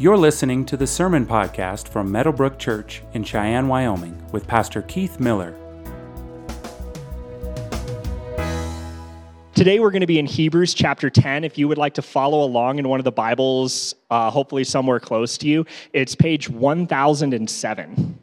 You're listening to the Sermon Podcast from Meadowbrook Church in Cheyenne, Wyoming, with Pastor Keith Miller. Today we're going to be in Hebrews chapter 10. If you would like to follow along in one of the Bibles, uh, hopefully somewhere close to you, it's page 1007.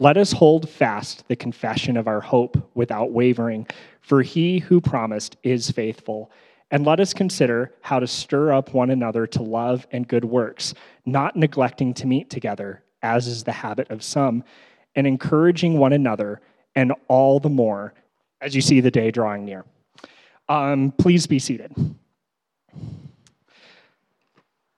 Let us hold fast the confession of our hope without wavering, for he who promised is faithful. And let us consider how to stir up one another to love and good works, not neglecting to meet together, as is the habit of some, and encouraging one another, and all the more as you see the day drawing near. Um, please be seated.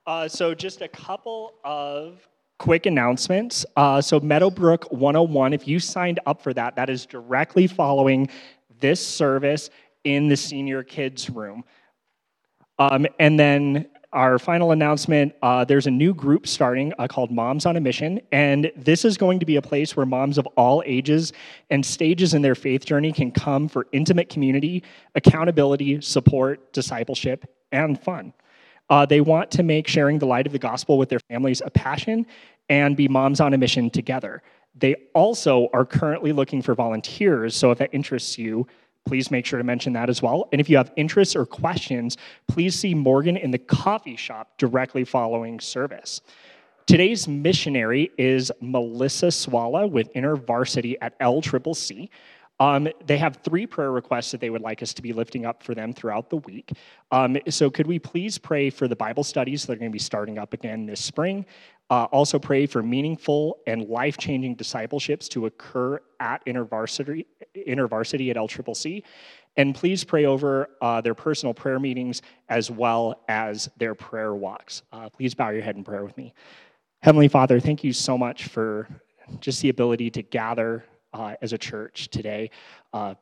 Uh, so, just a couple of quick announcements. Uh, so, Meadowbrook 101, if you signed up for that, that is directly following this service in the senior kids room. Um, and then our final announcement uh, there's a new group starting uh, called Moms on a Mission. And this is going to be a place where moms of all ages and stages in their faith journey can come for intimate community, accountability, support, discipleship, and fun. Uh, they want to make sharing the light of the gospel with their families a passion and be moms on a mission together. They also are currently looking for volunteers, so if that interests you, please make sure to mention that as well. And if you have interests or questions, please see Morgan in the coffee shop directly following service. Today's missionary is Melissa Swala with InterVarsity at LCCC. Um, they have three prayer requests that they would like us to be lifting up for them throughout the week. Um, so, could we please pray for the Bible studies that are going to be starting up again this spring? Uh, also, pray for meaningful and life changing discipleships to occur at InterVarsity, InterVarsity at LCCC. And please pray over uh, their personal prayer meetings as well as their prayer walks. Uh, please bow your head in prayer with me. Heavenly Father, thank you so much for just the ability to gather uh, as a church today. Uh,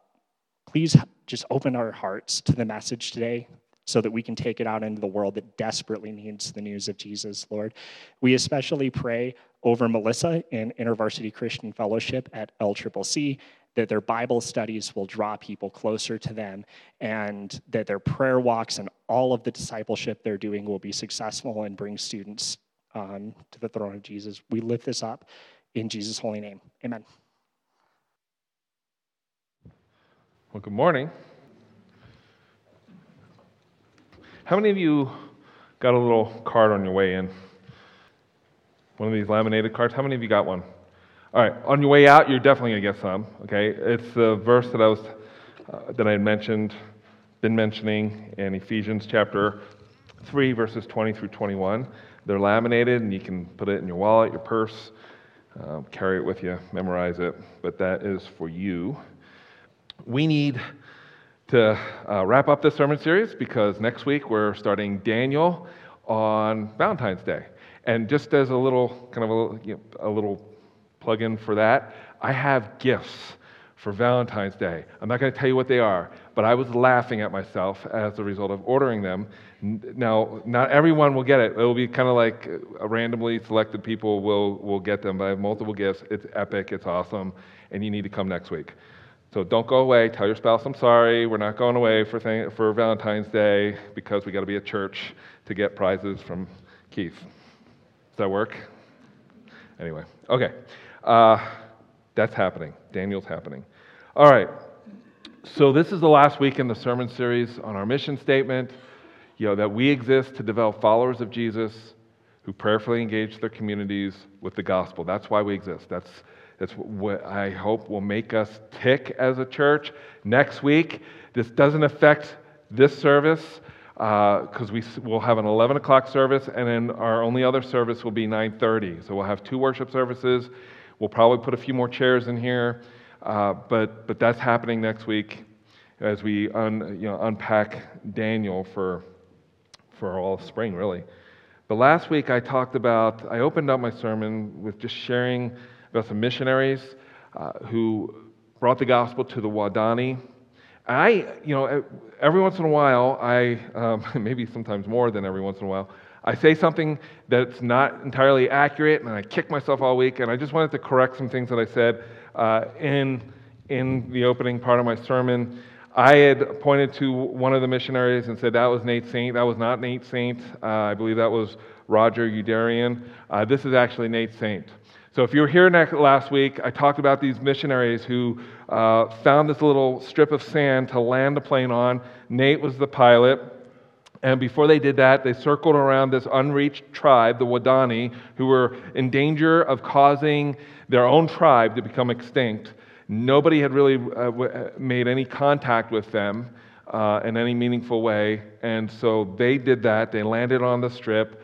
please just open our hearts to the message today so that we can take it out into the world that desperately needs the news of Jesus, Lord. We especially pray over Melissa in InterVarsity Christian Fellowship at LCCC that their Bible studies will draw people closer to them and that their prayer walks and all of the discipleship they're doing will be successful and bring students um, to the throne of Jesus. We lift this up in Jesus' holy name. Amen. Well, good morning. How many of you got a little card on your way in? One of these laminated cards? How many of you got one? All right, on your way out, you're definitely going to get some, okay? It's the verse that I was uh, that I had mentioned, been mentioning in Ephesians chapter 3 verses 20 through 21. They're laminated and you can put it in your wallet, your purse, um, carry it with you, memorize it, but that is for you we need to uh, wrap up this sermon series because next week we're starting Daniel on Valentine's Day. And just as a little kind of a, you know, a little plug in for that, I have gifts for Valentine's Day. I'm not going to tell you what they are, but I was laughing at myself as a result of ordering them. Now, not everyone will get it. It will be kind of like uh, randomly selected people will, will get them, but I have multiple gifts. It's epic, it's awesome, and you need to come next week. So don't go away. Tell your spouse, I'm sorry. We're not going away for, th- for Valentine's Day because we got to be at church to get prizes from Keith. Does that work? Anyway, okay. Uh, that's happening. Daniel's happening. All right. So this is the last week in the sermon series on our mission statement. You know that we exist to develop followers of Jesus who prayerfully engage their communities with the gospel. That's why we exist. That's that's what I hope will make us tick as a church. Next week, this doesn't affect this service because uh, we will have an 11 o'clock service, and then our only other service will be 9:30. So we'll have two worship services. We'll probably put a few more chairs in here, uh, but but that's happening next week as we un, you know, unpack Daniel for for all spring, really. But last week I talked about I opened up my sermon with just sharing about some missionaries uh, who brought the gospel to the Wadani. I, you know, every once in a while, I, um, maybe sometimes more than every once in a while, I say something that's not entirely accurate, and I kick myself all week, and I just wanted to correct some things that I said uh, in, in the opening part of my sermon. I had pointed to one of the missionaries and said that was Nate Saint. That was not Nate Saint. Uh, I believe that was Roger Youderian. Uh, this is actually Nate Saint. So if you were here last week, I talked about these missionaries who uh, found this little strip of sand to land a plane on. Nate was the pilot. And before they did that, they circled around this unreached tribe, the Wadani, who were in danger of causing their own tribe to become extinct. Nobody had really uh, uh, made any contact with them uh, in any meaningful way. And so they did that. They landed on the strip.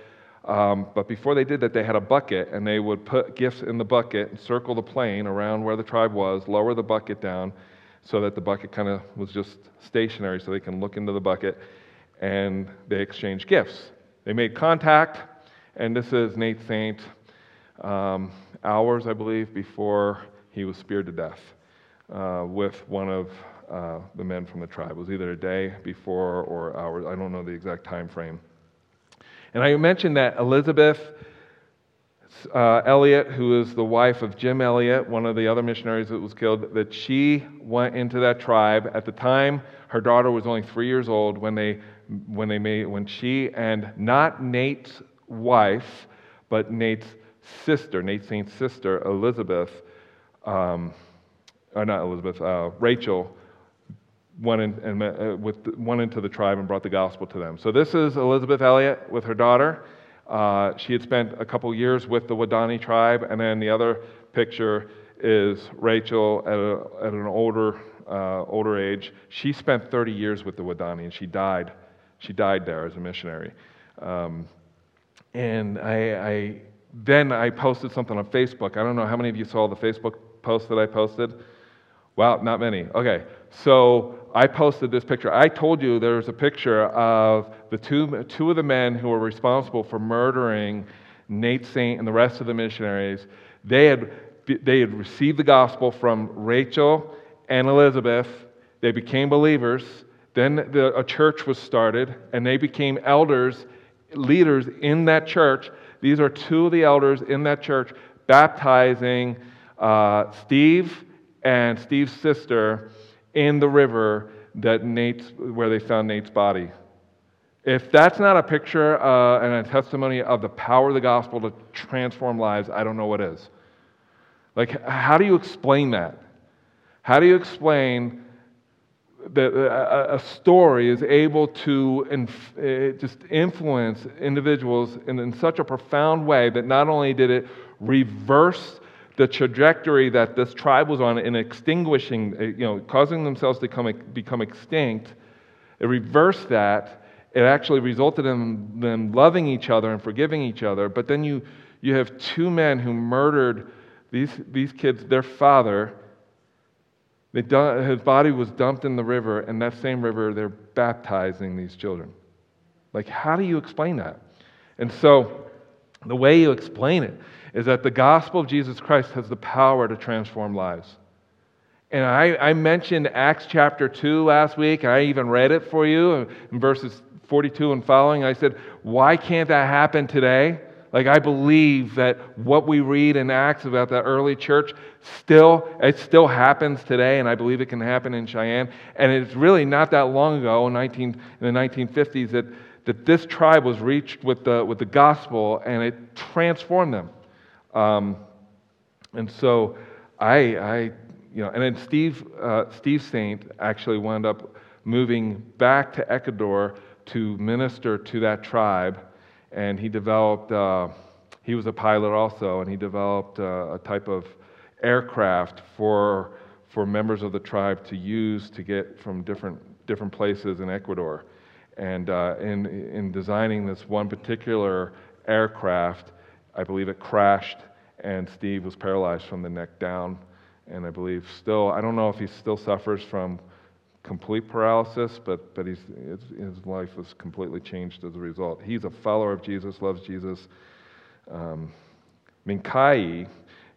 Um, but before they did that, they had a bucket, and they would put gifts in the bucket and circle the plane around where the tribe was, lower the bucket down so that the bucket kind of was just stationary so they can look into the bucket and they exchanged gifts. They made contact, and this is Nate Saint, um, hours, I believe, before he was speared to death uh, with one of uh, the men from the tribe. It was either a day before or hours. I don't know the exact time frame. And I mentioned that Elizabeth uh, Elliot, who is the wife of Jim Elliot, one of the other missionaries that was killed, that she went into that tribe. At the time, her daughter was only three years old when they when they made when she and not Nate's wife, but Nate's sister, Nate Saint's sister, Elizabeth, um, or not Elizabeth, uh, Rachel, went, in, and uh, with, went into the tribe and brought the gospel to them. So this is Elizabeth Elliot with her daughter. Uh, she had spent a couple years with the Wadani tribe, and then the other picture is Rachel at, a, at an older, uh, older age. She spent 30 years with the Wadani, and she died she died there as a missionary. Um, and I, I, then I posted something on Facebook. I don't know how many of you saw the Facebook post that I posted. Wow, not many. Okay, so I posted this picture. I told you there was a picture of the two, two of the men who were responsible for murdering Nate Saint and the rest of the missionaries. They had, they had received the gospel from Rachel and Elizabeth. They became believers. Then the, a church was started, and they became elders, leaders in that church. These are two of the elders in that church baptizing uh, Steve and Steve's sister in the river that Nate's, where they found Nate's body. If that's not a picture uh, and a testimony of the power of the gospel to transform lives, I don't know what is. Like, how do you explain that? How do you explain that a, story is able to inf- eh, just influence individuals in, in such a profound way that not only did it reverse the trajectory that this tribe was on in extinguishing, eh, you know, causing themselves to come, become extinct, it reversed that. It actually resulted in them loving each other and forgiving each other. But then you, you have two men who murdered these, these kids, their father, his body was dumped in the river, and that same river, they're baptizing these children. Like, how do you explain that? And so, the way you explain it is that the gospel of Jesus Christ has the power to transform lives. And I, I mentioned Acts chapter 2 last week, and I even read it for you in verses 42 and following. I said, why can't that happen today? Like, I believe that what we read in Acts about the early church still, it still happens today, and I believe it can happen in Cheyenne. And it's really not that long ago, in, 19, in the 1950s, that, that this tribe was reached with the, with the gospel, and it transformed them. Um, and so I, I, you know, and then Steve, uh, Steve Saint actually wound up moving back to Ecuador to minister to that tribe and he developed, uh, he was a pilot also, and he developed uh, a type of aircraft for, for members of the tribe to use to get from different, different places in Ecuador. And uh, in, in designing this one particular aircraft, I believe it crashed, and Steve was paralyzed from the neck down. And I believe still, I don't know if he still suffers from complete paralysis, but, but he's, his, his life was completely changed as a result. He's a follower of Jesus, loves Jesus. Um, Mincaye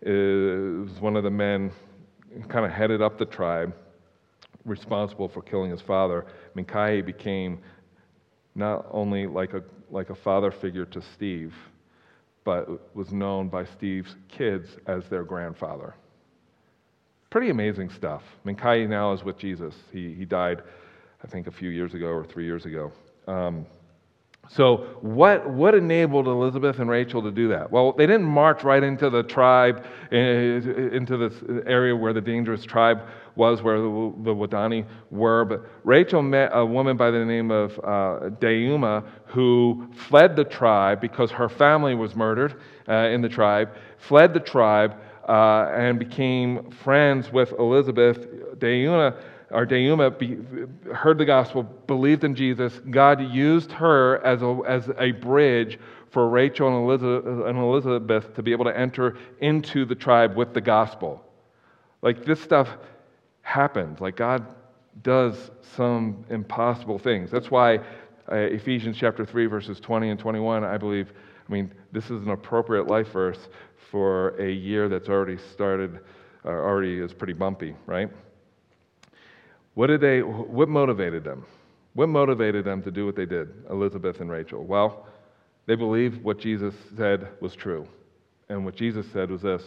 is one of the men kind of headed up the tribe responsible for killing his father. Mincaye became not only like a, like a father figure to Steve, but was known by Steve's kids as their grandfather. Pretty amazing stuff. I mean, Kai now is with Jesus. He, he died, I think, a few years ago or three years ago. Um, so, what, what enabled Elizabeth and Rachel to do that? Well, they didn't march right into the tribe, eh, into this area where the dangerous tribe was, where the, the Wadani were. But Rachel met a woman by the name of uh, Dayuma who fled the tribe because her family was murdered uh, in the tribe, fled the tribe, uh, and became friends with Elizabeth. Dayuma or Dayuma be, heard the gospel, believed in Jesus. God used her as a, as a bridge for Rachel and Elizabeth, and Elizabeth to be able to enter into the tribe with the gospel. Like this stuff happens. Like God does some impossible things. That's why uh, Ephesians chapter 3, verses 20 and 21, I believe, I mean, this is an appropriate life verse for a year that's already started, uh, already is pretty bumpy, right? What did they, what motivated them? What motivated them to do what they did, Elizabeth and Rachel? Well, they believed what Jesus said was true. And what Jesus said was this.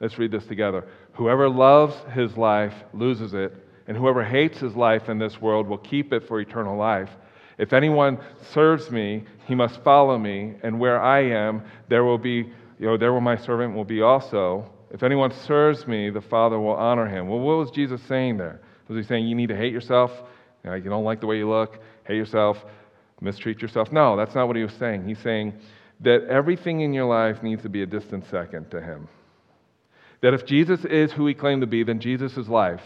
Let's read this together. Whoever loves his life loses it, and whoever hates his life in this world will keep it for eternal life. If anyone serves me, he must follow me, and where I am, there will be, you know, there will my servant will be also. If anyone serves me, the Father will honor him. Well, what was Jesus saying there? Was he saying you need to hate yourself? You, know, you don't like the way you look, hate yourself, mistreat yourself? No, that's not what he was saying. He's saying that everything in your life needs to be a distant second to him. That if Jesus is who he claimed to be, then Jesus is life.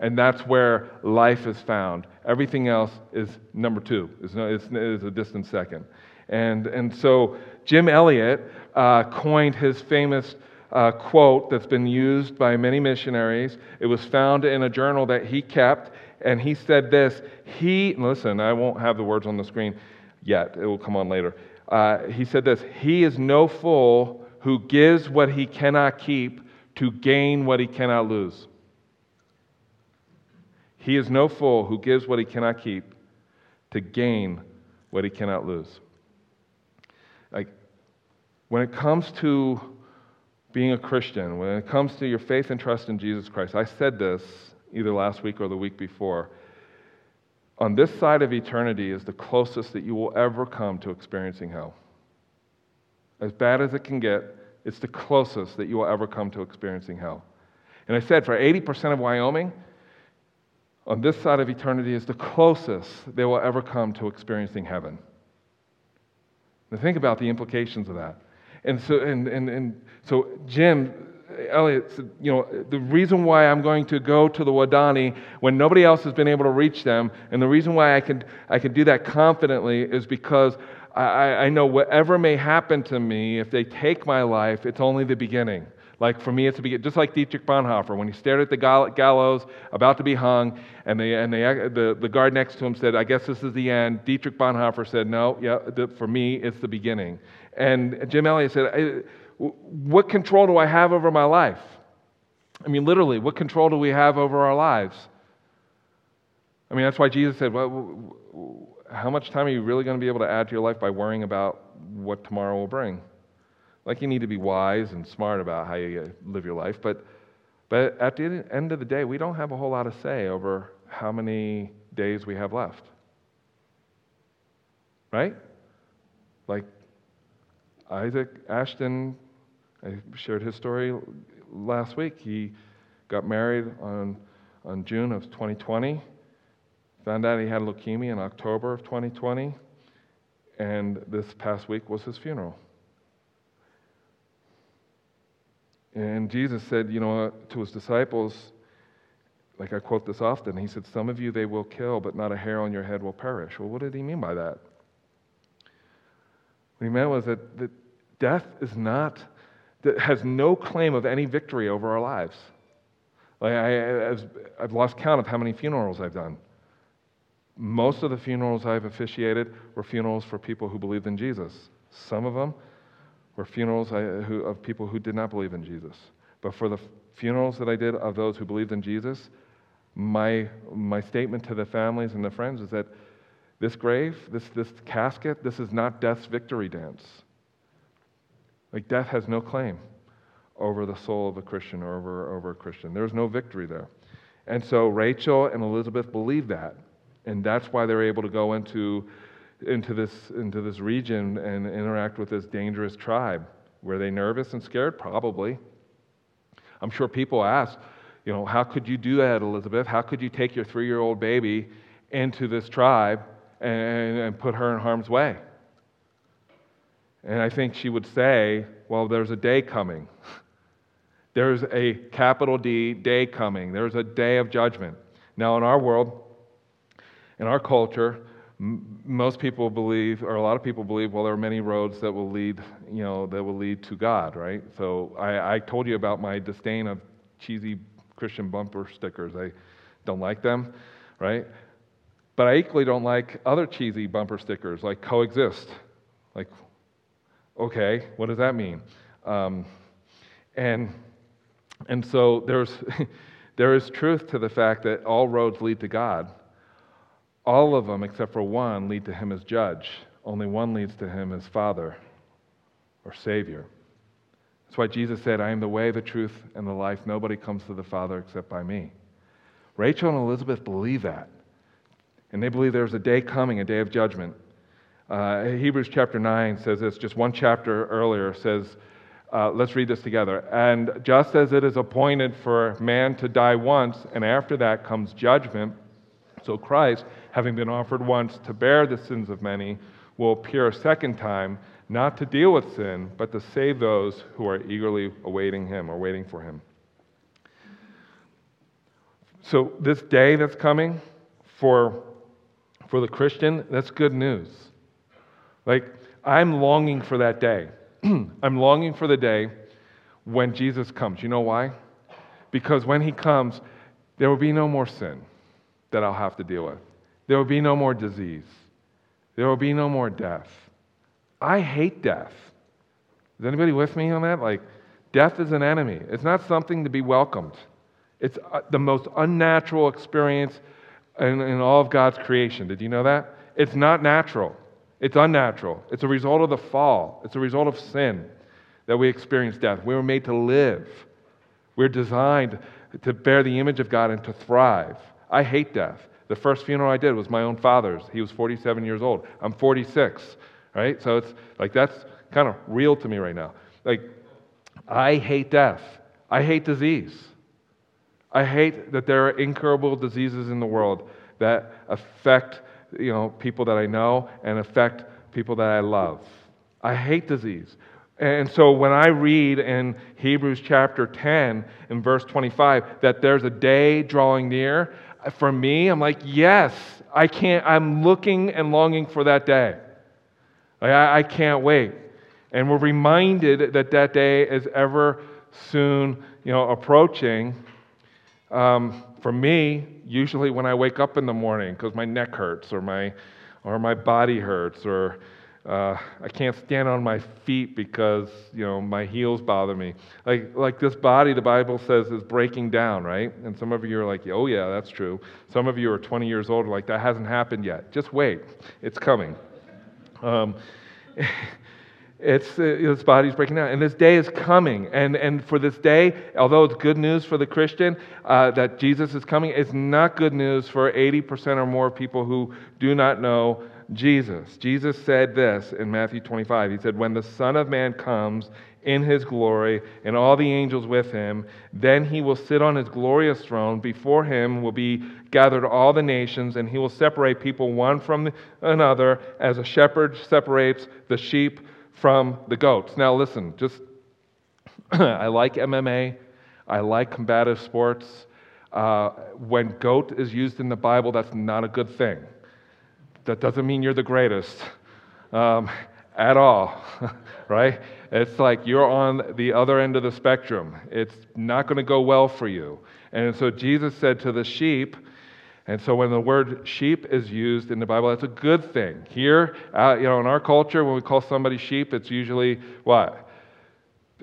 And that's where life is found. Everything else is number two, is, is, is a distant second. And, and so Jim Elliot uh, coined his famous uh, quote that's been used by many missionaries. It was found in a journal that he kept, and he said this. He, listen, I won't have the words on the screen yet, it will come on later. Uh, he said this He is no fool who gives what he cannot keep to gain what he cannot lose. He is no fool who gives what he cannot keep to gain what he cannot lose. Like, when it comes to being a Christian, when it comes to your faith and trust in Jesus Christ, I said this either last week or the week before. On this side of eternity is the closest that you will ever come to experiencing hell. As bad as it can get, it's the closest that you will ever come to experiencing hell. And I said for 80% of Wyoming, on this side of eternity is the closest they will ever come to experiencing heaven. Now think about the implications of that. And so, and, and, and so Jim Elliot said, you know, the reason why I'm going to go to the Wadani when nobody else has been able to reach them, and the reason why I can, I can do that confidently is because I, I know whatever may happen to me, if they take my life, it's only the beginning. Like for me, it's. Just like Dietrich Bonhoeffer, when he stared at the gallows about to be hung, and, they, and they, the, the guard next to him said, I guess this is the end. Dietrich Bonhoeffer said, No, yeah, the, for me, it's the beginning. And Jim Elliot said, What control do I have over my life? I mean, literally, what control do we have over our lives? I mean, that's why Jesus said, well, How much time are you really going to be able to add to your life by worrying about what tomorrow will bring? Like, you need to be wise and smart about how you live your life, but, but at the end of the day, we don't have a whole lot of say over how many days we have left. Right? Like, Isaac Ashton, I shared his story last week. He got married on, on June of 2020, found out he had leukemia in October of 2020, and this past week was his funeral. And Jesus said, you know, to his disciples, like I quote this often, he said, Some of you they will kill, but not a hair on your head will perish. Well, what did he mean by that? What he meant was that, that death is not, that has no claim of any victory over our lives. Like I, I've lost count of how many funerals I've done. Most of the funerals I've officiated were funerals for people who believed in Jesus. Some of them were funerals of people who did not believe in Jesus. But for the funerals that I did of those who believed in Jesus, my, my statement to the families and the friends is that this grave, this, this casket, this is not death's victory dance. Like death has no claim over the soul of a Christian or over, over a Christian. There's no victory there. And so Rachel and Elizabeth believed that. And that's why they're able to go into, into, this, into this region and interact with this dangerous tribe. Were they nervous and scared? Probably. I'm sure people ask, you know, how could you do that, Elizabeth? How could you take your three year old baby into this tribe and, and put her in harm's way? And I think she would say, well, there's a day coming. There's a capital D day coming. There's a day of judgment. Now, in our world, in our culture, m- most people believe, or a lot of people believe, well, there are many roads that will lead, you know, that will lead to God, right? So I, I told you about my disdain of cheesy Christian bumper stickers. I don't like them, right? But I equally don't like other cheesy bumper stickers like coexist. Like, okay, what does that mean? Um, and and so there's there is truth to the fact that all roads lead to God. All of them, except for one, lead to Him as judge. Only one leads to Him as Father or Savior. That's why Jesus said, I am the way, the truth, and the life. Nobody comes to the Father except by me. Rachel and Elizabeth believe that. And they believe there's a day coming, a day of judgment. Uh, Hebrews chapter 9 says this, just one chapter earlier says, uh, let's read this together. And just as it is appointed for man to die once, and after that comes judgment, so Christ, having been offered once to bear the sins of many, will appear a second time not to deal with sin, but to save those who are eagerly awaiting him or waiting for him. So, this day that's coming for, for the Christian, that's good news. Like, I'm longing for that day. I'm longing for the day when Jesus comes. You know why? Because when he comes, there will be no more sin that I'll have to deal with, there will be no more disease, there will be no more death. I hate death. Is anybody with me on that? Like, death is an enemy. It's not something to be welcomed. It's uh, the most unnatural experience in, in all of God's creation. Did you know that? It's not natural. It's unnatural. It's a result of the fall. It's a result of sin that we experience death. We were made to live. We're designed to bear the image of God and to thrive. I hate death. The first funeral I did was my own father's. He was 47 years old. I'm 46 right? So it's like that's kind of real to me right now. Like, I hate death. I hate disease. I hate that there are incurable diseases in the world that affect you know people that I know and affect people that I love. I hate disease. And so when I read in Hebrews chapter 10 in verse 25 that there's a day drawing near, for me, I'm like, yes, I can't, I'm looking and longing for that day. I, I can't wait. And we're reminded that that day is ever soon, you know, approaching. Um, for me, usually when I wake up in the morning because my neck hurts or my, or my body hurts or uh, I can't stand on my feet because you know my heels bother me. Like like this body, the Bible says is breaking down, right? And some of you are like, oh yeah, that's true. Some of you are 20 years old, like that hasn't happened yet. Just wait, it's coming. Um, it's uh, his body's breaking down and this day is coming and, and for this day although it's good news for the christian uh, that jesus is coming it's not good news for 80% or more people who do not know jesus jesus said this in matthew 25 he said when the son of man comes in his glory and all the angels with him. Then he will sit on his glorious throne. Before him will be gathered all the nations, and he will separate people one from another as a shepherd separates the sheep from the goats. Now, listen, just I like MMA, I like combative sports. Uh, when goat is used in the Bible, that's not a good thing. That doesn't mean you're the greatest um, at all, right? It's like you're on the other end of the spectrum. It's not going to go well for you. And so Jesus said to the sheep, and so when the word sheep is used in the Bible, that's a good thing. Here, uh, you know, in our culture, when we call somebody sheep, it's usually what?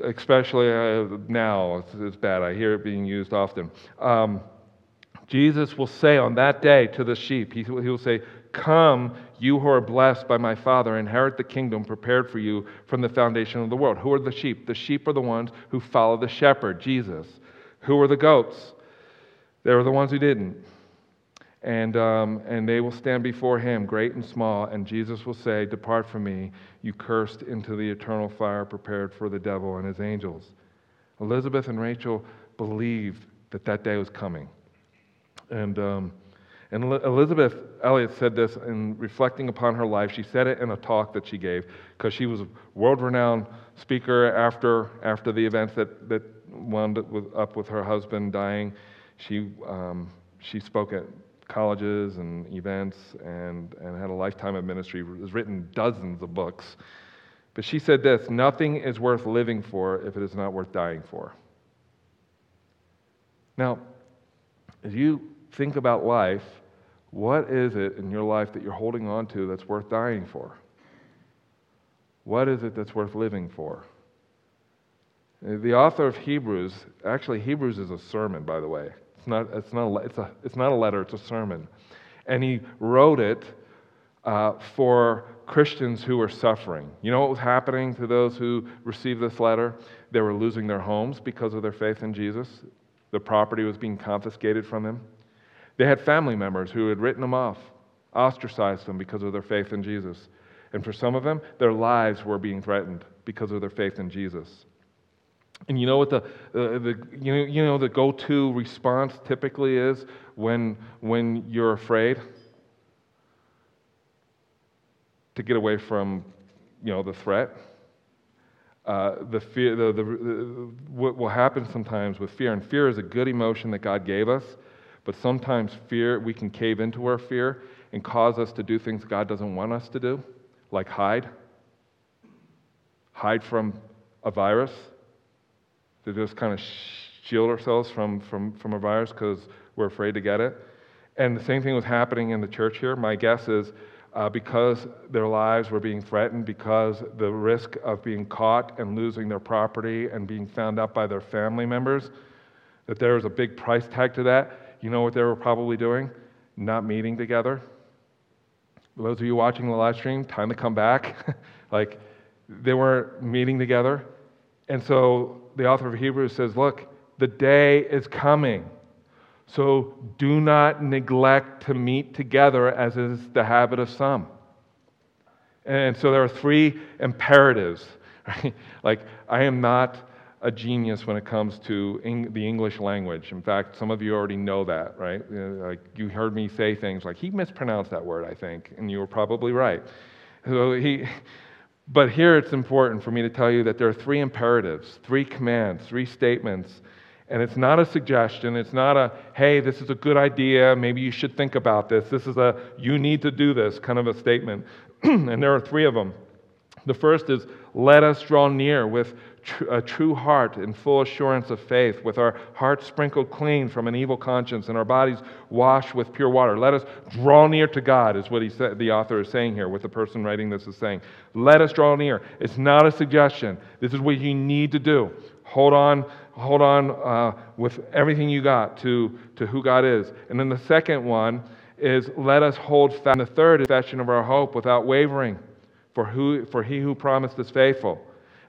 especially uh, now, it's, it's, bad. I hear it being used often. Um, Jesus will say on that day to the sheep, he, he will say, Come, you who are blessed by my Father, inherit the kingdom prepared for you from the foundation of the world. Who are the sheep? The sheep are the ones who follow the shepherd, Jesus. Who are the goats? They were the ones who didn't. And, um, and they will stand before him, great and small, and Jesus will say, Depart from me, you cursed, into the eternal fire prepared for the devil and his angels. Elizabeth and Rachel believed that that day was coming. And, um, and Elizabeth Elliot said this in reflecting upon her life. She said it in a talk that she gave because she was a world renowned speaker after, after the events that, that wound up with her husband dying. She, um, she spoke at colleges and events and, and had a lifetime of ministry, has written dozens of books. But she said this nothing is worth living for if it is not worth dying for. Now, as you think about life, what is it in your life that you're holding on to that's worth dying for? What is it that's worth living for? The author of Hebrews, actually, Hebrews is a sermon, by the way. It's not, it's not, a, it's a, it's not a letter, it's a sermon. And he wrote it uh, for Christians who were suffering. You know what was happening to those who received this letter? They were losing their homes because of their faith in Jesus, the property was being confiscated from them. They had family members who had written them off, ostracized them because of their faith in Jesus. And for some of them, their lives were being threatened because of their faith in Jesus. And you know what the, uh, the you, know, you know the go-to response typically is when, when you're afraid? To get away from you know, the threat. Uh, the fear, the, the, the, what will happen sometimes with fear, and fear is a good emotion that God gave us, but sometimes fear, we can cave into our fear and cause us to do things God doesn't want us to do, like hide. Hide from a virus, to just kind of shield ourselves from, from, from a virus because we're afraid to get it. And the same thing was happening in the church here. My guess is uh, because their lives were being threatened, because the risk of being caught and losing their property and being found out by their family members, that there was a big price tag to that. You know what they were probably doing? Not meeting together. Those of you watching the live stream, time to come back. like, they weren't meeting together. And so the author of Hebrews says, Look, the day is coming. So do not neglect to meet together as is the habit of some. And so there are three imperatives. Right? Like, I am not a genius when it comes to the English language. In fact, some of you already know that, right? Uh, like you heard me say things like, he mispronounced that word, I think, and you were probably right. So he, but here it's important for me to tell you that there are three imperatives, three commands, three statements. And it's not a suggestion. It's not a, hey, this is a good idea. Maybe you should think about this. This is a, you need to do this kind of a statement. and there are three of them. The first is, let us draw near with tr- a true heart in full assurance of faith, with our hearts sprinkled clean from an evil conscience and our bodies washed with pure water. Let us draw near to God, is what he the author is saying here, what the person writing this is saying. Let us draw near. It's not a suggestion. This is what you need to do. Hold on, hold on uh, with everything you got to, to who God is. And then the second one is let us hold fast. And the third is confession of our hope without wavering, for, who, for he who promised is faithful.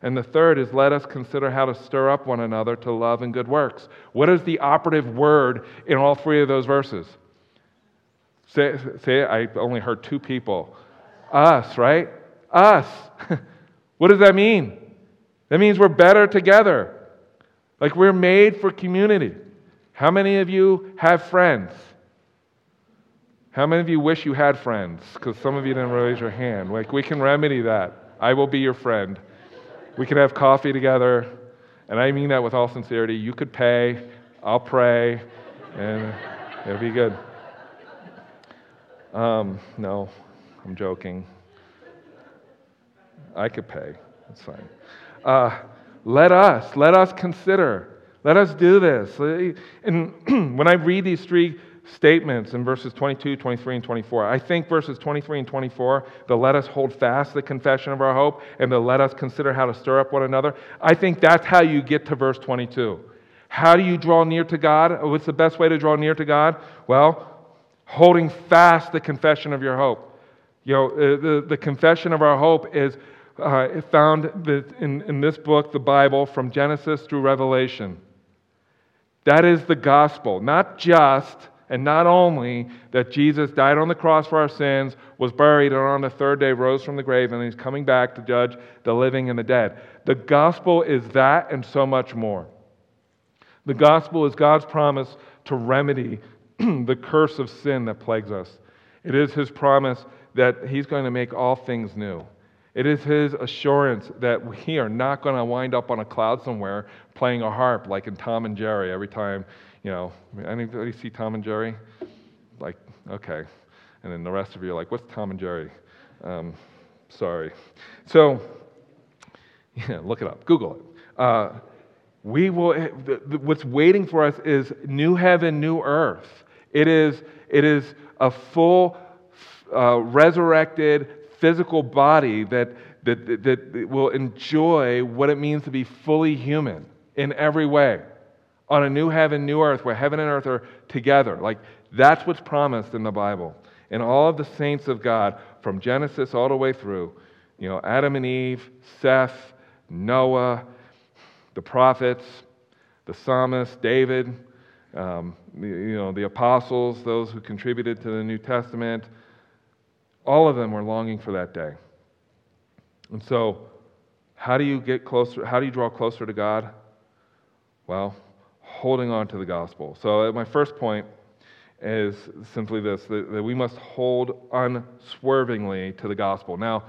And the third is let us consider how to stir up one another to love and good works. What is the operative word in all three of those verses? Say, say. I only heard two people. Us, right? Us. what does that mean? That means we're better together. Like we're made for community. How many of you have friends? How many of you wish you had friends? Because some of you didn't raise your hand. Like we can remedy that. I will be your friend. We could have coffee together, and I mean that with all sincerity. You could pay, I'll pray, and it'll be good. Um, no, I'm joking. I could pay. That's fine. Uh, let us, let us consider. Let us do this. And when I read these three statements in verses 22, 23, and 24. I think verses 23 and 24, the let us hold fast the confession of our hope and the let us consider how to stir up one another. I think that's how you get to verse 22. How do you draw near to God? What's the best way to draw near to God? Well, holding fast the confession of your hope. You know, uh, the, the confession of our hope is uh, found in, in this book, the Bible, from Genesis through Revelation. That is the gospel, not just and not only that Jesus died on the cross for our sins, was buried, and on the third day rose from the grave, and he's coming back to judge the living and the dead. The gospel is that and so much more. The gospel is God's promise to remedy the curse of sin that plagues us. It is his promise that he's going to make all things new. It is his assurance that we are not going to wind up on a cloud somewhere playing a harp like in Tom and Jerry every time, you know. Anybody see Tom and Jerry? Like, okay. And then the rest of you are like, what's Tom and Jerry? Um, sorry. So, yeah, look it up, Google it. Uh, we will, eh, what's waiting for us is new heaven, new earth. It is, it is a full, uh, resurrected, physical body that, that, that will enjoy what it means to be fully human in every way on a new heaven, new earth, where heaven and earth are together. Like, that's what's promised in the Bible. And all of the saints of God, from Genesis all the way through, you know, Adam and Eve, Seth, Noah, the prophets, the psalmist, David, um, you know, the apostles, those who contributed to the New Testament, all of them were longing for that day. And so, how do you get closer? How do you draw closer to God? Well, holding on to the gospel. So, uh, my first point is simply this that, that we must hold unswervingly to the gospel. Now,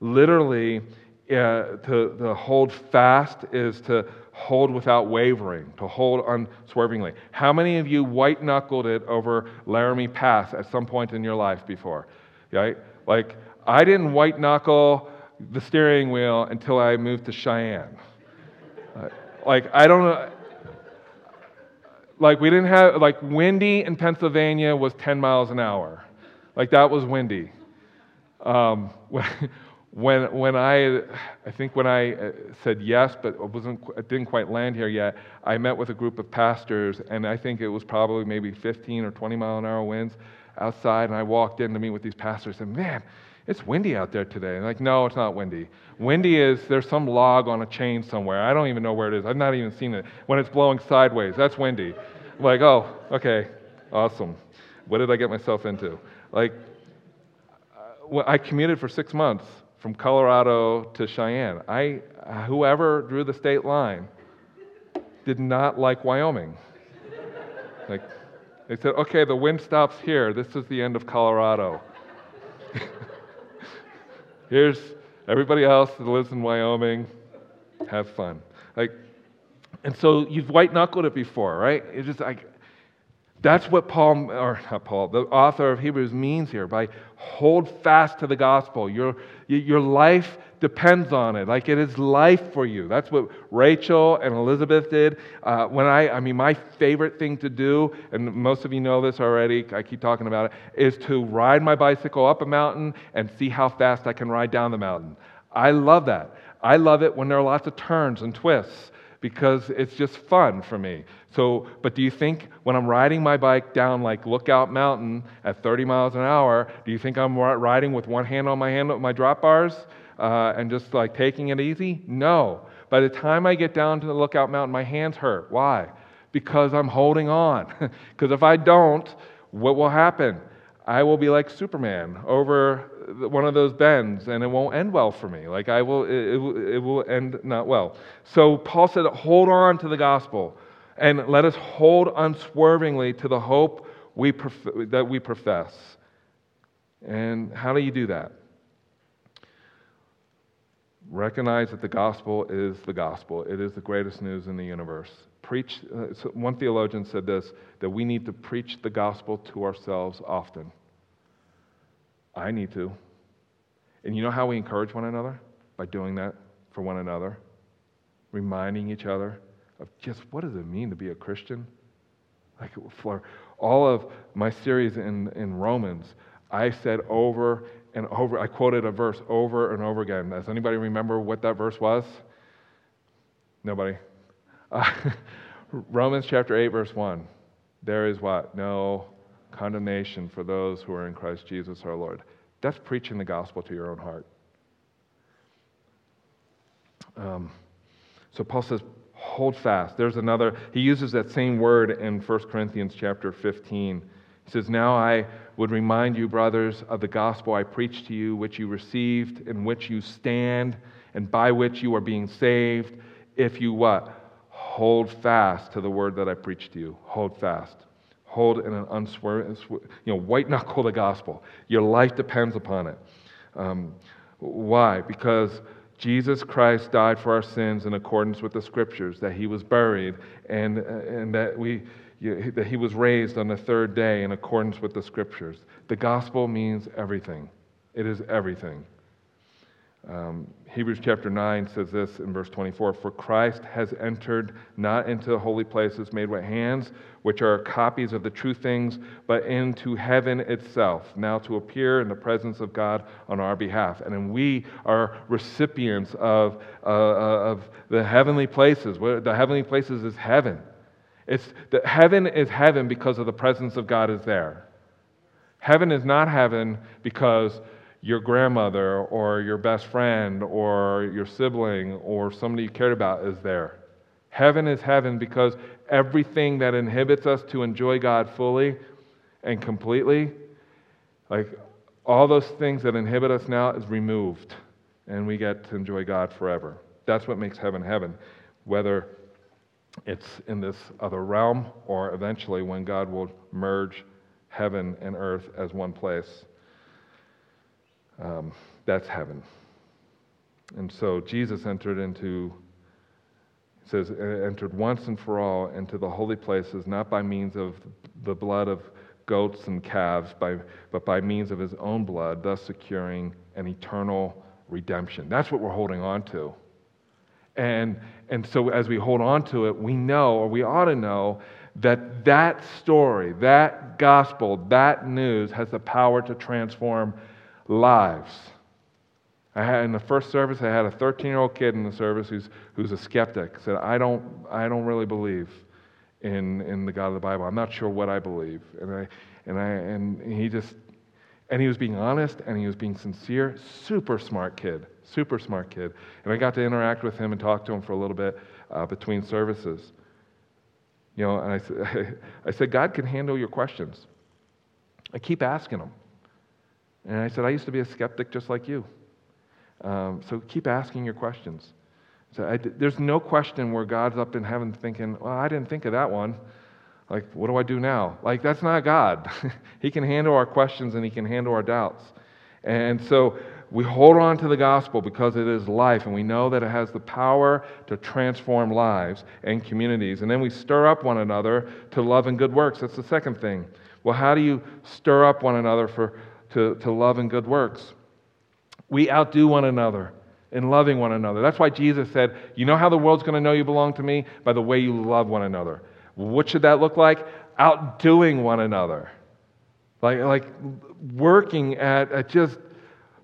literally, uh, to, to hold fast is to hold without wavering, to hold unswervingly. How many of you white knuckled it over Laramie Pass at some point in your life before? right? Like, I didn't white knuckle the steering wheel until I moved to Cheyenne. Uh, like, I don't know. Like, we didn't have, like, windy in Pennsylvania was 10 miles an hour. Like, that was windy. Um, when, when I, I think when I uh, said yes, but it, wasn't, didn't quite land here yet, I met with a group of pastors, and I think it was probably maybe 15 or 20 mile an hour winds outside and I walked in to meet with these pastors and man, it's windy out there today. And like, no, it's not windy. Windy is there's some log on a chain somewhere. I don't even know where it is. I've not even seen it. When it's blowing sideways, that's windy. I'm like, oh, okay, awesome. What did I get myself into? Like, uh, I commuted for six months from Colorado to Cheyenne. I, whoever drew the state line did not like Wyoming. like, they said, okay, the wind stops here. This is the end of Colorado. Here's everybody else that lives in Wyoming. Have fun. Like, and so you've white knuckled it before, right? It's just like, that's what Paul, or not Paul, the author of Hebrews means here by hold fast to the gospel. Your, your life depends on it. Like it is life for you. That's what Rachel and Elizabeth did. Uh, when I, I mean, my favorite thing to do, and most of you know this already, I keep talking about it, is to ride my bicycle up a mountain and see how fast I can ride down the mountain. I love that. I love it when there are lots of turns and twists because it's just fun for me. So, but do you think when I'm riding my bike down like Lookout Mountain at 30 miles an hour, do you think I'm riding with one hand on my hand my drop bars uh, and just like taking it easy? No. By the time I get down to the Lookout Mountain, my hands hurt. Why? Because I'm holding on. Because if I don't, what will happen? I will be like Superman over one of those bends and it won't end well for me. Like I will, it, it will end not well. So Paul said, hold on to the gospel and let us hold unswervingly to the hope we prof- that we profess. And how do you do that? Recognize that the gospel is the gospel. It is the greatest news in the universe. Preach, uh, one theologian said this that we need to preach the gospel to ourselves often. I need to. And you know how we encourage one another? By doing that for one another, reminding each other of just what does it mean to be a Christian? Like for all of my series in, in Romans, I said over and over, I quoted a verse over and over again. Does anybody remember what that verse was? Nobody? Uh, Romans chapter 8, verse 1. There is what? No condemnation for those who are in Christ Jesus our Lord. That's preaching the gospel to your own heart. Um, so Paul says, hold fast. There's another, he uses that same word in 1 Corinthians chapter 15. He says, Now I would remind you, brothers, of the gospel I preached to you, which you received, in which you stand, and by which you are being saved, if you what? Hold fast to the word that I preached to you. Hold fast. Hold in an unswerving, you know, white knuckle the gospel. Your life depends upon it. Um, why? Because Jesus Christ died for our sins in accordance with the scriptures, that he was buried, and, and that, we, that he was raised on the third day in accordance with the scriptures. The gospel means everything, it is everything. Um, Hebrews chapter 9 says this in verse 24 For Christ has entered not into the holy places made with hands, which are copies of the true things, but into heaven itself, now to appear in the presence of God on our behalf. And then we are recipients of, uh, uh of the heavenly places. The heavenly places is heaven. It's, the, heaven is heaven because of the presence of God is there. Heaven is not heaven because your grandmother or your best friend or your sibling or somebody you cared about is there. Heaven is heaven because everything that inhibits us to enjoy God fully and completely, like all those things that inhibit us now, is removed. And we get to enjoy God forever. That's what makes heaven heaven. Whether it's in this other realm or eventually when God will merge heaven and earth as one place. Um, that's heaven. And so Jesus entered into, he says, entered once and for all into the holy places, not by means of the blood of goats and calves, by, but by means of his own blood, thus securing an eternal redemption. That's what we're holding on to. And, and so as we hold on to it, we know, or we ought to know, that that story, that gospel, that news has the power to transform lives. I had, in the first service, I had a 13 year old kid in the service who's, who's a skeptic. Said, I don't, I don't really believe in, in the God of the Bible. I'm not sure what I believe. And, I, and, I, and he just, and he was being honest and he was being sincere. Super smart kid. Super smart kid. And I got to interact with him and talk to him for a little bit uh, between services. You know, and I, I said, God can handle your questions. I keep asking him. And I said, I used to be a skeptic just like you. Um, so keep asking your questions. So I, there's no question where God's up in heaven thinking, well, I didn't think of that one. Like, what do I do now? Like, that's not God. he can handle our questions and He can handle our doubts. And so we hold on to the gospel because it is life, and we know that it has the power to transform lives and communities. And then we stir up one another to love and good works. That's the second thing. Well, how do you stir up one another for to, to love and good works. We outdo one another in loving one another. That's why Jesus said, You know how the world's going to know you belong to me? By the way you love one another. What should that look like? Outdoing one another. Like, like working at, at just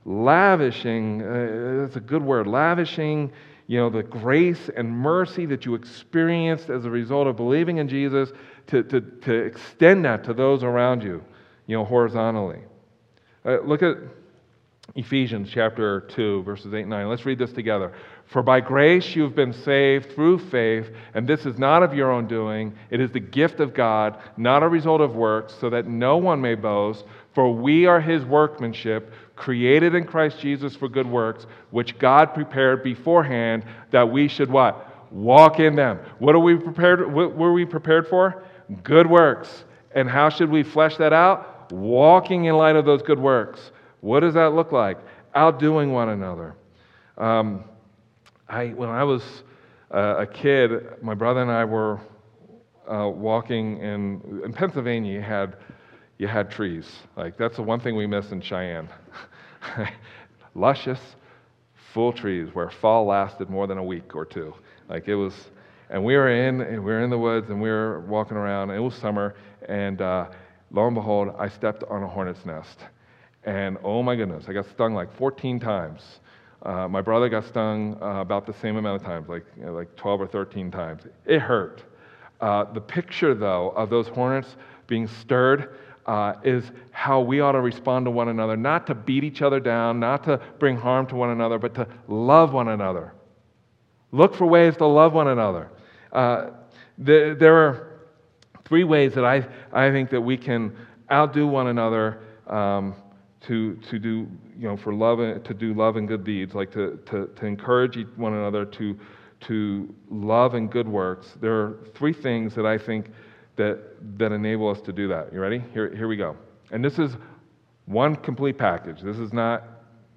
lavishing, uh, that's a good word, lavishing, you know, the grace and mercy that you experienced as a result of believing in Jesus to, to, to extend that to those around you, you know, horizontally. Uh, look at Ephesians chapter 2, verses 8 and 9. Let's read this together. For by grace you have been saved through faith, and this is not of your own doing. It is the gift of God, not a result of works, so that no one may boast. For we are his workmanship, created in Christ Jesus for good works, which God prepared beforehand that we should what? Walk in them. What are we prepared? What were we prepared for? Good works. And how should we flesh that out? Walking in light of those good works. What does that look like? Outdoing one another. Um, I, when I was uh, a kid, my brother and I were uh, walking in, in Pennsylvania. You had, you had trees. Like that's the one thing we miss in Cheyenne. Luscious, full trees where fall lasted more than a week or two. Like it was, And we were in, we were in the woods and we were walking around. And it was summer, and uh, lo and behold, I stepped on a hornet's nest. And oh my goodness, I got stung like 14 times. Uh, my brother got stung uh, about the same amount of times, like, you know, like 12 or 13 times. It hurt. Uh, the picture, though, of those hornets being stirred uh, is how we ought to respond to one another, not to beat each other down, not to bring harm to one another, but to love one another. Look for ways to love one another. Uh, there, there are three ways that I, I think that we can outdo one another um, to, to do, you know, for love, to do love and good deeds, like to, to, to encourage one another to, to love and good works. There are three things that I think that, that enable us to do that. You ready? Here, here we go. And this is one complete package. This is not,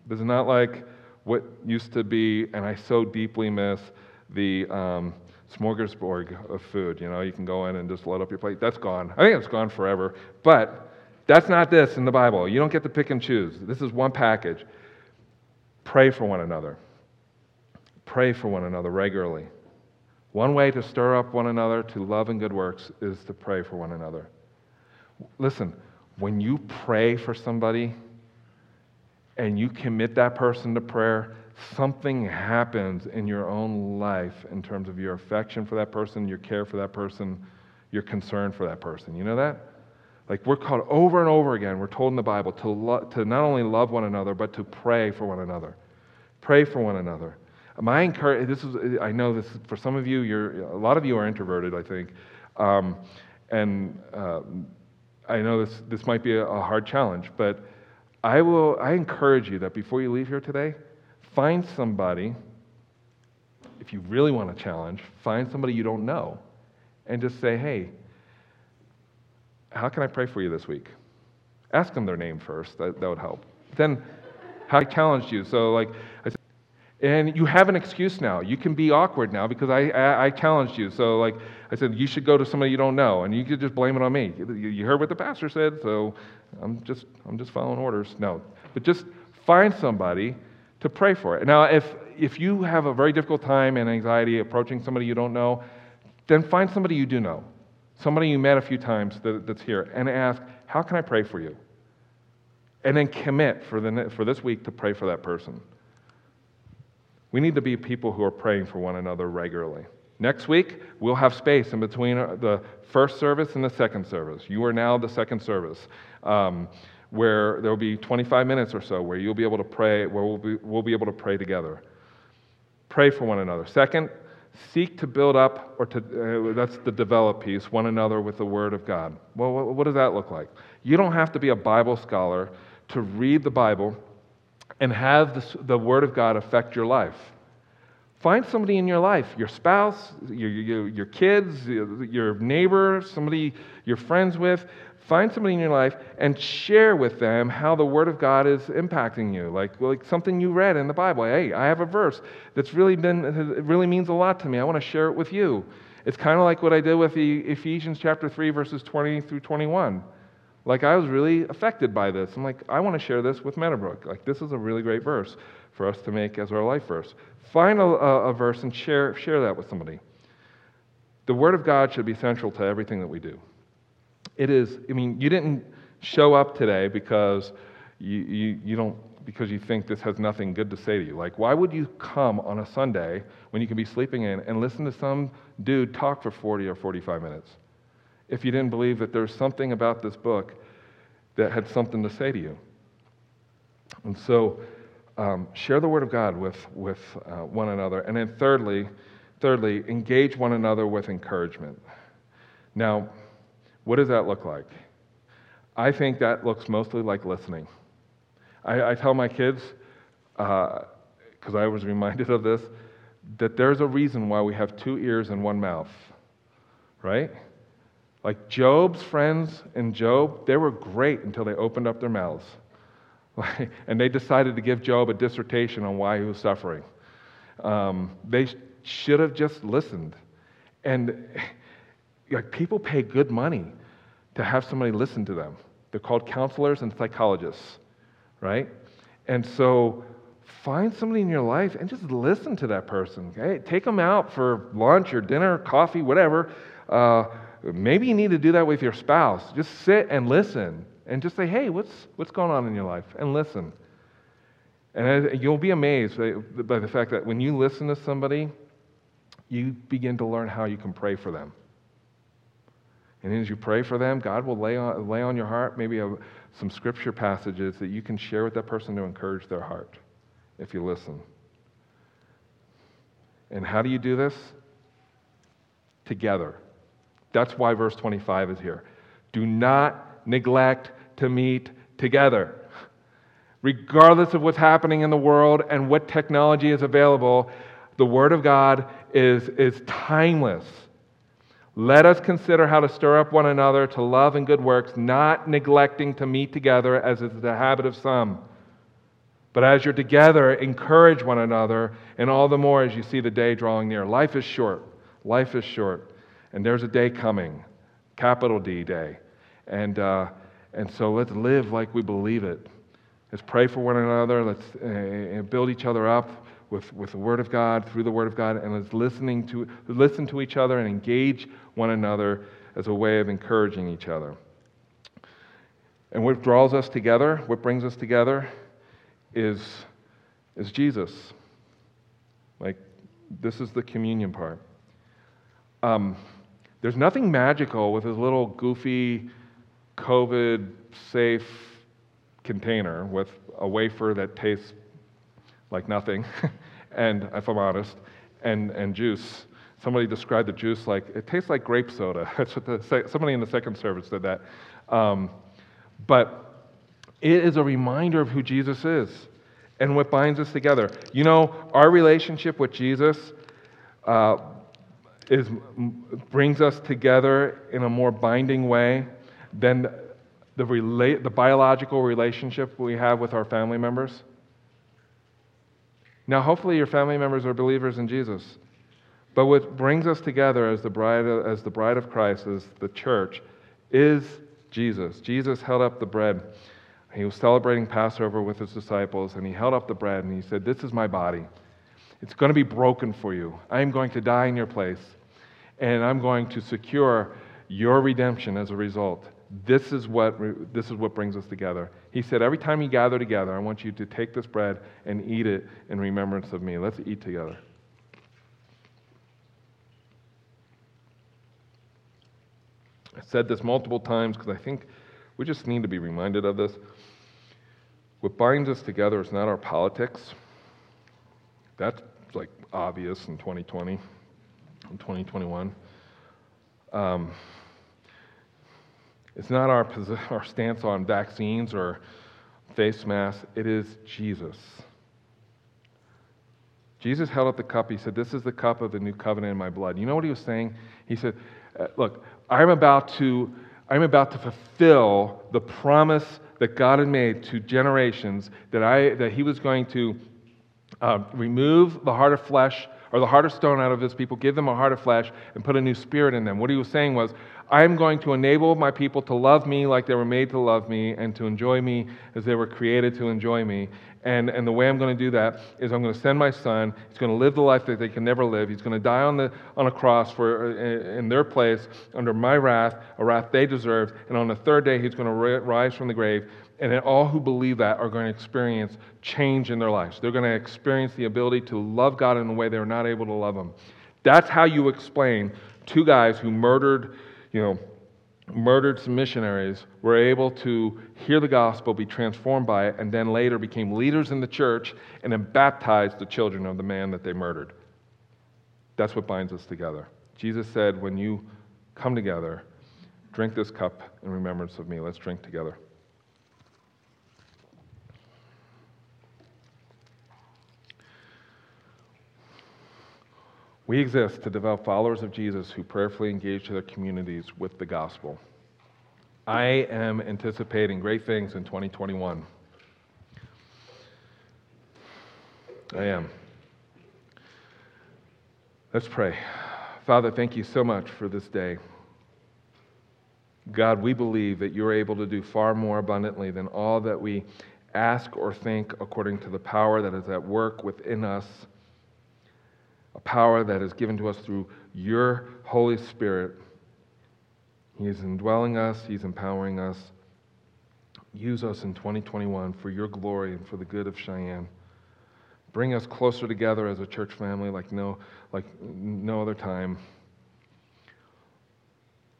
this is not like what used to be, and I so deeply miss the um, smorgasbord of food. You know, you can go in and just load up your plate. That's gone. I think it's gone forever. But that's not this in the Bible. You don't get to pick and choose. This is one package. Pray for one another. Pray for one another regularly. One way to stir up one another to love and good works is to pray for one another. Listen, when you pray for somebody and you commit that person to prayer, something happens in your own life in terms of your affection for that person, your care for that person, your concern for that person. You know that? Like we're called over and over again, we're told in the Bible to, lo- to not only love one another, but to pray for one another. Pray for one another. My encourage, this is, I know this for some of you, you're, a lot of you are introverted, I think. Um, and uh, I know this, this might be a, a hard challenge, but I will, I encourage you that before you leave here today, find somebody, if you really want a challenge, find somebody you don't know and just say, hey, how can I pray for you this week? Ask them their name first. That, that would help. Then, how I challenged you. So, like, I said, and you have an excuse now. You can be awkward now because I, I, I, challenged you. So, like, I said, you should go to somebody you don't know, and you could just blame it on me. You heard what the pastor said, so I'm just, I'm just following orders. No, but just find somebody to pray for it. Now, if, if you have a very difficult time and anxiety approaching somebody you don't know, then find somebody you do know somebody you met a few times that, that's here, and ask, How can I pray for you? And then commit for, the, for this week to pray for that person. We need to be people who are praying for one another regularly. Next week, we'll have space in between uh, the first service and the second service. You are now the second service, um, where there will be 25 minutes or so where you'll be able to pray, where we'll be, we'll be able to pray together. Pray for one another. Second, seek to build up, or to, uh, that's the develop piece, one another with the Word of God. Well, what, what does that look like? You don't have to be a Bible scholar to read the Bible and have the Word of God affect your life. Find somebody in your life, your spouse, your, your, your kids, your neighbor, somebody you're friends with, Find somebody in your life and share with them how the Word of God is impacting you. Like, like something you read in the Bible. Hey, I have a verse that's really been, it really means a lot to me. I want to share it with you. It's kind of like what I did with Ephesians chapter 3, verses 20 through 21. Like, I was really affected by this. I'm like, I want to share this with Meadowbrook. Like, this is a really great verse for us to make as our life verse. Find a, a verse and share, share that with somebody. The Word of God should be central to everything that we do. It is, I mean, you didn't show up today because you, you, you don't because you think this has nothing good to say to you. Like, why would you come on a Sunday when you can be sleeping in and listen to some dude talk for 40 or 45 minutes if you didn't believe that there's something about this book that had something to say to you? And so, um, share the Word of God with, with uh, one another. And then, thirdly, thirdly, engage one another with encouragement. Now, what does that look like? I think that looks mostly like listening. I, I tell my kids, because uh, I was reminded of this, that there's a reason why we have two ears and one mouth, right? Like Job's friends and Job, they were great until they opened up their mouths. and they decided to give Job a dissertation on why he was suffering. Um, they should have just listened. And like people pay good money to have somebody listen to them. They're called counselors and psychologists, right? And so find somebody in your life and just listen to that person. Okay? Take them out for lunch or dinner, coffee, whatever. Uh, maybe you need to do that with your spouse. Just sit and listen and just say, hey, what's, what's going on in your life? And listen. And you'll be amazed by the fact that when you listen to somebody, you begin to learn how you can pray for them. And as you pray for them, God will lay on, lay on your heart maybe a, some scripture passages that you can share with that person to encourage their heart if you listen. And how do you do this? Together. That's why verse 25 is here. Do not neglect to meet together. Regardless of what's happening in the world and what technology is available, the Word of God is, is timeless. Let us consider how to stir up one another to love and good works, not neglecting to meet together as is the habit of some. But as you're together, encourage one another, and all the more as you see the day drawing near. Life is short. Life is short. And there's a day coming, capital D day. And, uh, and so let's live like we believe it. Let's pray for one another. Let's uh, build each other up with, with the Word of God, through the Word of God, and let's listening to, listen to each other and engage one another as a way of encouraging each other. And what draws us together, what brings us together, is, is Jesus. Like, this is the communion part. Um, there's nothing magical with his little goofy, COVID safe container with a wafer that tastes like nothing, and if I'm honest, and, and juice. Somebody described the juice like it tastes like grape soda. That's what the, somebody in the second service said that. Um, but it is a reminder of who Jesus is and what binds us together. You know, our relationship with Jesus uh, is, brings us together in a more binding way than the, rela- the biological relationship we have with our family members. Now, hopefully, your family members are believers in Jesus. But what brings us together as the bride as the bride of Christ, as the church, is Jesus. Jesus held up the bread. He was celebrating Passover with his disciples, and he held up the bread and he said, This is my body. It's going to be broken for you. I am going to die in your place, and I'm going to secure your redemption as a result. This is what, this is what brings us together. He said, Every time you gather together, I want you to take this bread and eat it in remembrance of me. Let's eat together. I said this multiple times because I think we just need to be reminded of this. What binds us together is not our politics. That's like obvious in 2020, in 2021. Um, it's not our, our stance on vaccines or face masks, it is Jesus. Jesus held up the cup. He said, This is the cup of the new covenant in my blood. You know what he was saying? He said, uh, Look, I'm about to. I'm about to fulfill the promise that God had made to generations that, I, that He was going to uh, remove the heart of flesh or the heart of stone out of His people, give them a heart of flesh, and put a new spirit in them. What He was saying was, I'm going to enable my people to love me like they were made to love me and to enjoy me as they were created to enjoy me. And, and the way I'm going to do that is I'm going to send my son. He's going to live the life that they can never live. He's going to die on, the, on a cross for, uh, in their place under my wrath, a wrath they deserved. And on the third day, he's going to rise from the grave. And all who believe that are going to experience change in their lives. They're going to experience the ability to love God in a way they're not able to love Him. That's how you explain two guys who murdered you know, murdered some missionaries were able to hear the gospel, be transformed by it, and then later became leaders in the church and then baptized the children of the man that they murdered. That's what binds us together. Jesus said, When you come together, drink this cup in remembrance of me. Let's drink together. We exist to develop followers of Jesus who prayerfully engage their communities with the gospel. I am anticipating great things in 2021. I am. Let's pray. Father, thank you so much for this day. God, we believe that you're able to do far more abundantly than all that we ask or think according to the power that is at work within us, a power that is given to us through your Holy Spirit. He is indwelling us, He's empowering us. Use us in 2021 for your glory and for the good of Cheyenne. Bring us closer together as a church family like no, like no other time.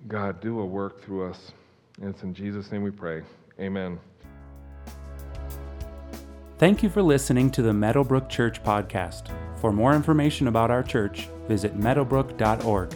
God, do a work through us. And it's in Jesus' name we pray. Amen. Thank you for listening to the Meadowbrook Church podcast. For more information about our church, visit meadowbrook.org.